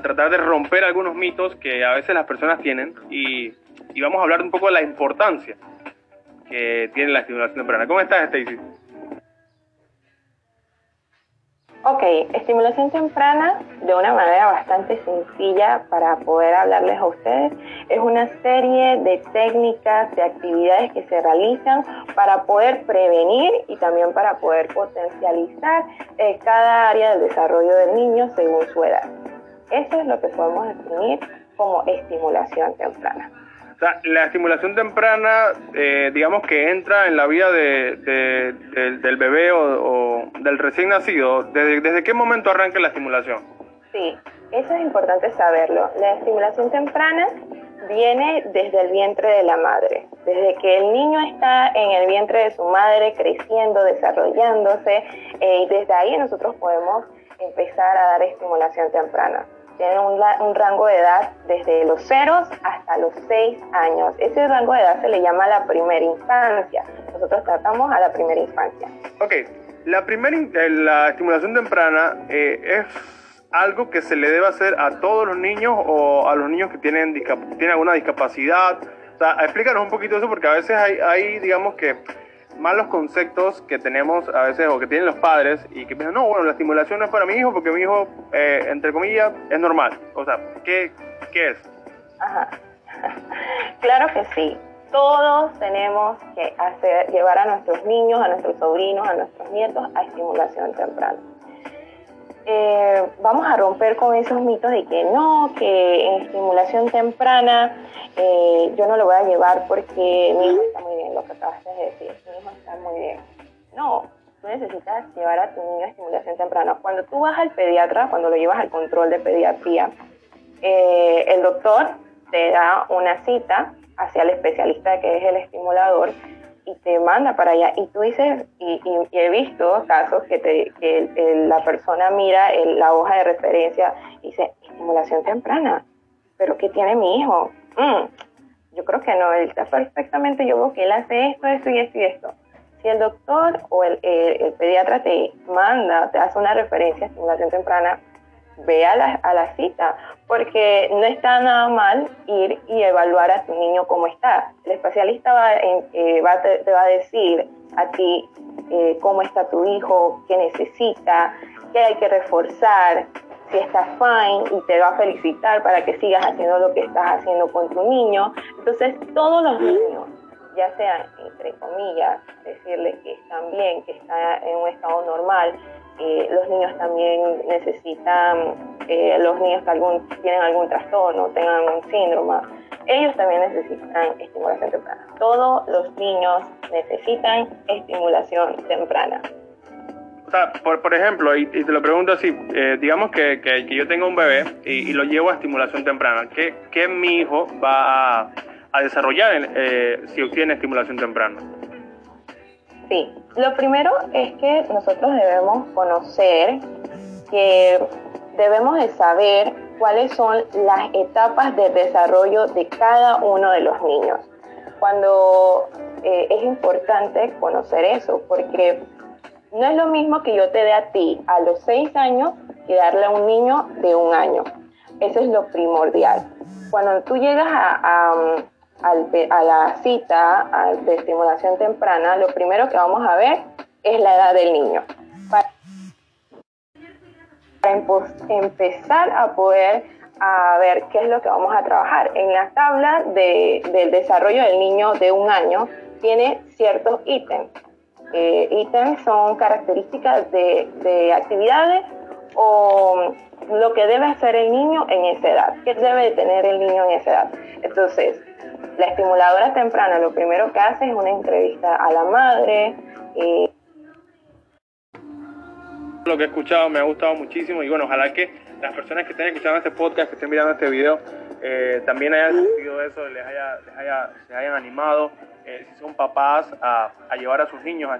tratar de romper algunos mitos que a veces las personas tienen y, y vamos a hablar un poco de la importancia que tiene la estimulación temprana. ¿Cómo estás, Stacy? Ok, estimulación temprana de una manera bastante sencilla para poder hablarles a ustedes. Es una serie de técnicas, de actividades que se realizan para poder prevenir y también para poder potencializar eh, cada área del desarrollo del niño según su edad. Eso es lo que podemos definir como estimulación temprana la estimulación temprana, eh, digamos que entra en la vida de, del bebé o, del recién nacido. ¿Desde, ¿Desde qué momento arranca la estimulación? Sí, eso es importante saberlo. La estimulación temprana viene desde el vientre de la madre. Desde que el niño está en el vientre de su madre, creciendo, desarrollándose, eh, y desde ahí nosotros podemos empezar a dar estimulación temprana tienen un, rango de edad desde los ceros hasta los seis años. Ese rango de edad se le llama la primera infancia. Nosotros tratamos a la primera infancia. Ok, la, primera, eh, la estimulación temprana eh, es algo que se le debe hacer a todos los niños o a los niños que tienen, tienen alguna discapacidad. O sea, explícanos un poquito eso porque a veces hay, hay digamos que malos conceptos que tenemos a veces o que tienen los padres y que piensan, no, bueno, la estimulación no es para mi hijo porque mi hijo, eh, entre comillas, es normal. O sea, ¿qué, qué es? Ajá. claro que sí. Todos tenemos que hacer, llevar a nuestros niños, a nuestros sobrinos, a nuestros nietos a estimulación temprana. Eh, vamos a romper con esos mitos de que no, que en estimulación temprana eh, yo no lo voy a llevar porque mi hijo está muy bien, lo que acabas de decir, muy bien. No, tú necesitas llevar a tu niño a estimulación temprana. Cuando tú vas al pediatra, cuando lo llevas al control de pediatría, eh, el doctor te da una cita hacia el especialista que es el estimulador y te manda para allá. Y tú dices, y, he visto casos que, te, la persona mira la hoja de referencia y dice, estimulación temprana, pero ¿qué tiene mi hijo? Mm, yo creo que no, él está perfectamente, yo veo que él hace esto, esto y esto y esto. Si el doctor o el, el pediatra te manda, te hace una referencia a estimulación temprana, ve a la, a la cita, porque no está nada mal ir y evaluar a tu niño cómo está. El especialista va, eh, va te, va a decir a ti eh, cómo está tu hijo, qué necesita, qué hay que reforzar, si está fine y te va a felicitar para que sigas haciendo lo que estás haciendo con tu niño. Entonces, todos los niños, ya sean, entre comillas, decirles que están bien, que están en un estado normal, eh, los niños también necesitan, eh, los niños que algún, tienen algún trastorno, tengan un síndrome, ellos también necesitan estimulación temprana. Todos los niños necesitan estimulación temprana. O sea, por, por ejemplo, y, te lo pregunto así, eh, digamos que, que, yo tengo un bebé y, lo llevo a estimulación temprana, ¿qué, qué mi hijo va a, a desarrollar si obtiene estimulación temprana? Sí, lo primero es que nosotros debemos conocer que debemos de saber cuáles son las etapas de desarrollo de cada uno de los niños. Cuando eh, es importante conocer eso, porque no es lo mismo que yo te dé a ti a los seis años que darle a un niño de un año. Eso es lo primordial. Cuando tú llegas a la cita de estimulación temprana, lo primero que vamos a ver es la edad del niño. Para empezar a poder a ver qué es lo que vamos a trabajar. En la tabla del desarrollo del niño de un año tiene ciertos ítems. Eh, ítems son características de, de actividades o lo que debe hacer el niño en esa edad. ¿Qué debe tener el niño en esa edad? Entonces, la estimuladora temprana lo primero que hace es una entrevista a la madre. Lo que he escuchado me ha gustado muchísimo y bueno, ojalá que las personas que estén escuchando este podcast, que estén mirando este video, eh, también hayan sentido eso, les haya, les haya, se hayan animado, eh, si son papás, a, a llevar a sus niños a